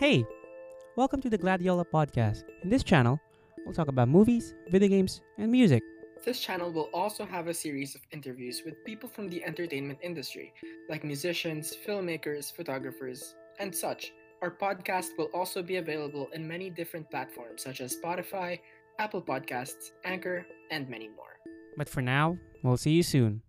Hey, welcome to the Gladiola podcast. In this channel, we'll talk about movies, video games, and music. This channel will also have a series of interviews with people from the entertainment industry, like musicians, filmmakers, photographers, and such. Our podcast will also be available in many different platforms such as Spotify, Apple Podcasts, Anchor, and many more. But for now, we'll see you soon.